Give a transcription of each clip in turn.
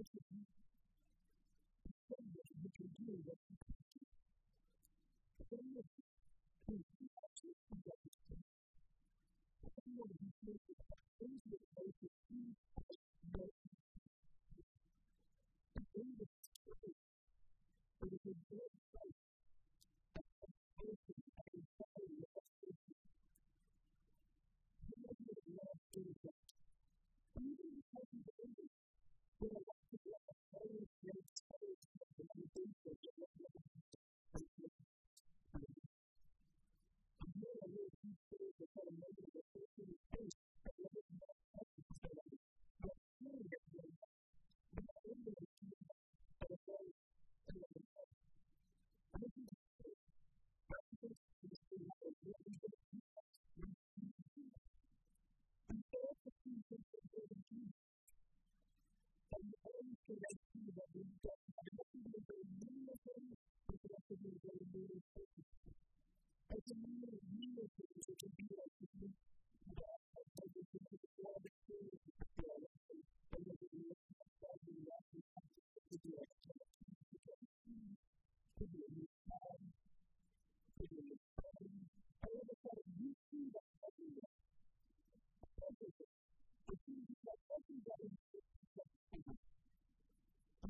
such a thing that you can do what you can do. But then you Thank you.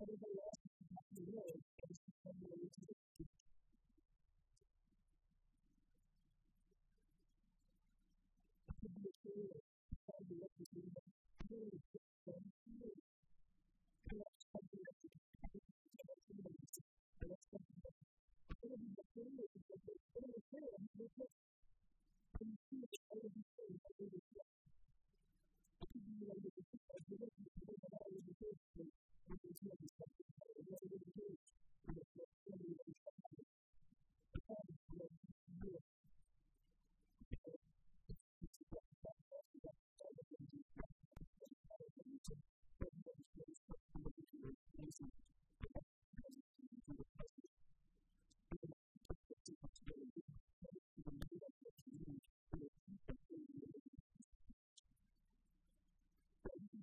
but it's a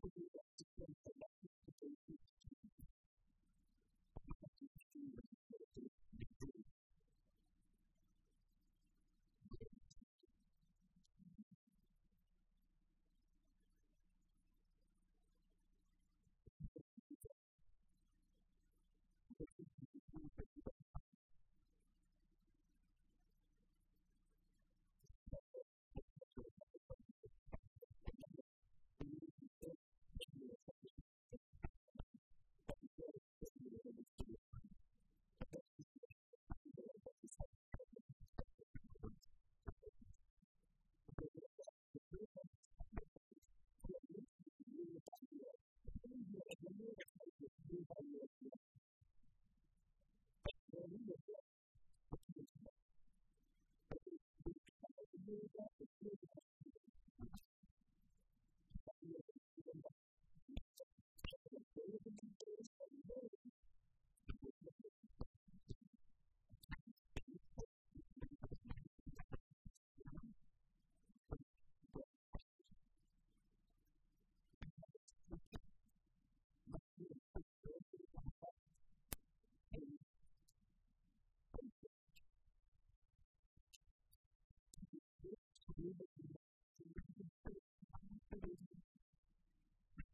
to do that.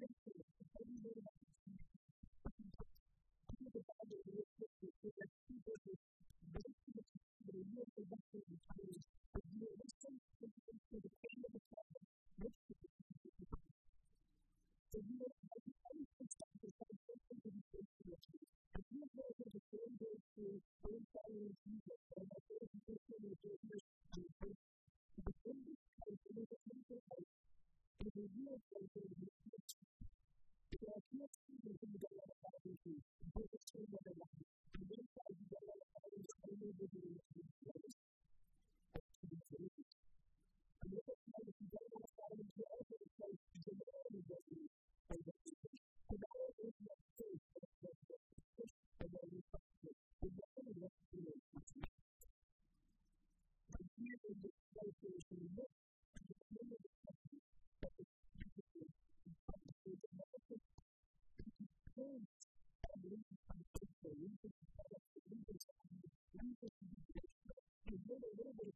victory little bit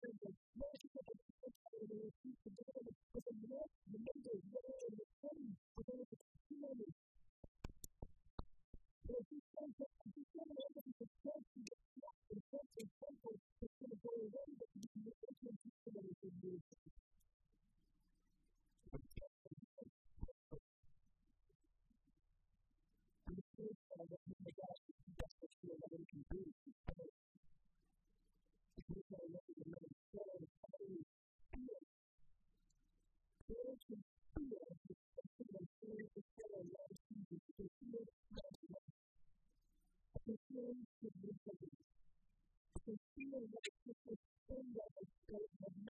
to be saved. To feel righteousness in that is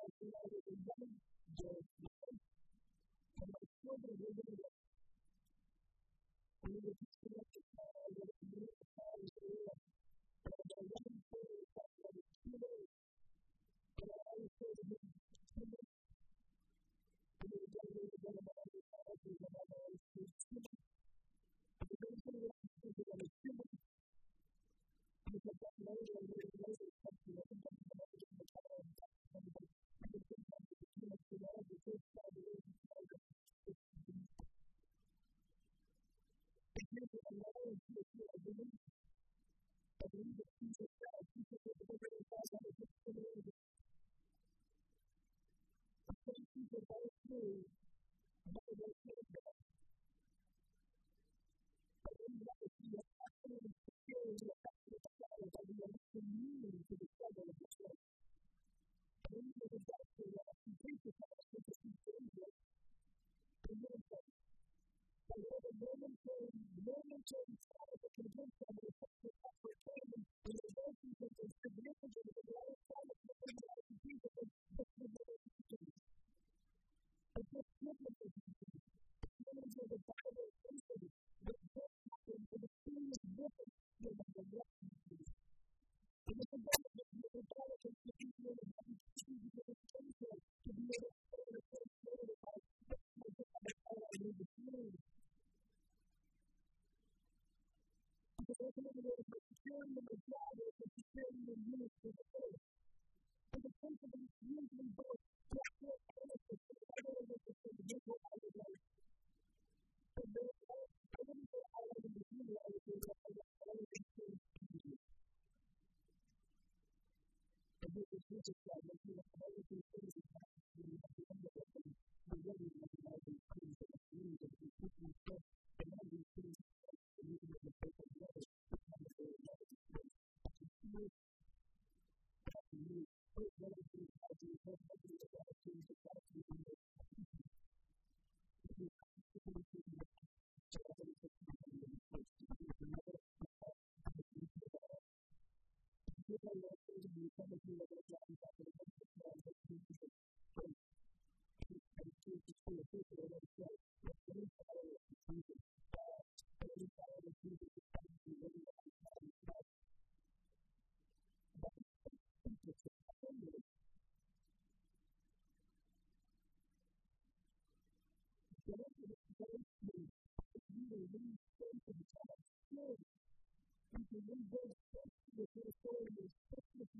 to give you a knowledge that you are doing. I believe that Jesus died. He took the delivery of God out of this community. I thank you for those who never went to God. I believe that if you are actually securing your passion of God, that you are not immune to the struggle of the church. I believe that if that's the last you think about, I momentary, momentary 就是讲的这个孩子对身体的，嗯，这个我们，你这里。we go step with their followers, step with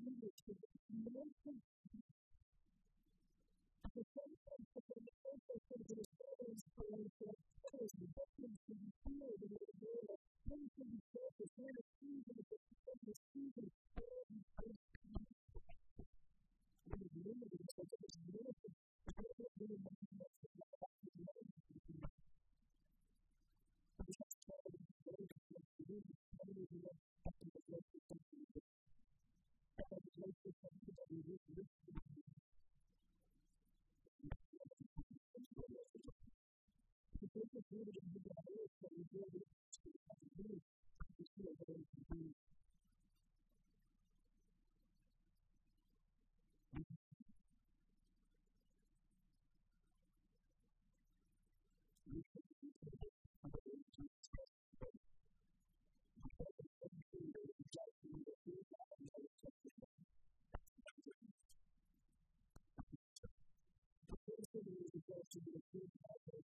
is a person who is doing that way.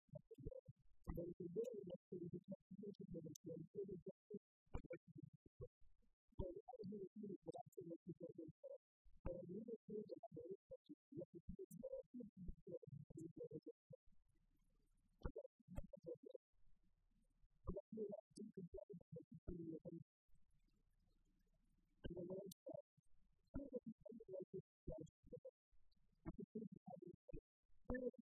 But if you really look at the definition of it, it is a person who is doing that way. So I don't know if you would like to look at Spirit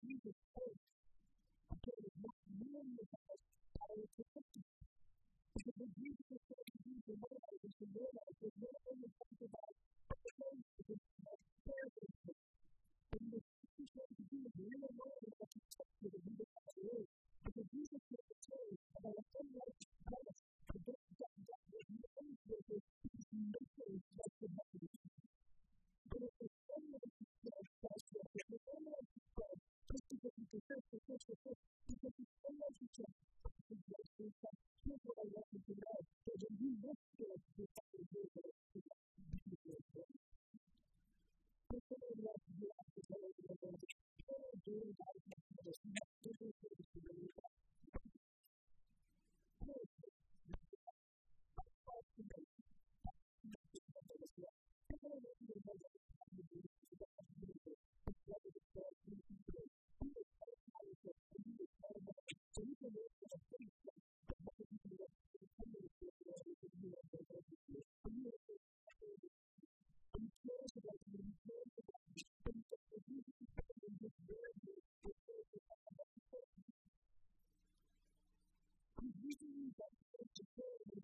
Jesus Christ is sufficient. Because when Jesus is saying, Jesus, the Lord, is the Lord, is the Lord, is the Lord,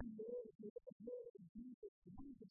the Lord, the Lord, Jesus, Jesus,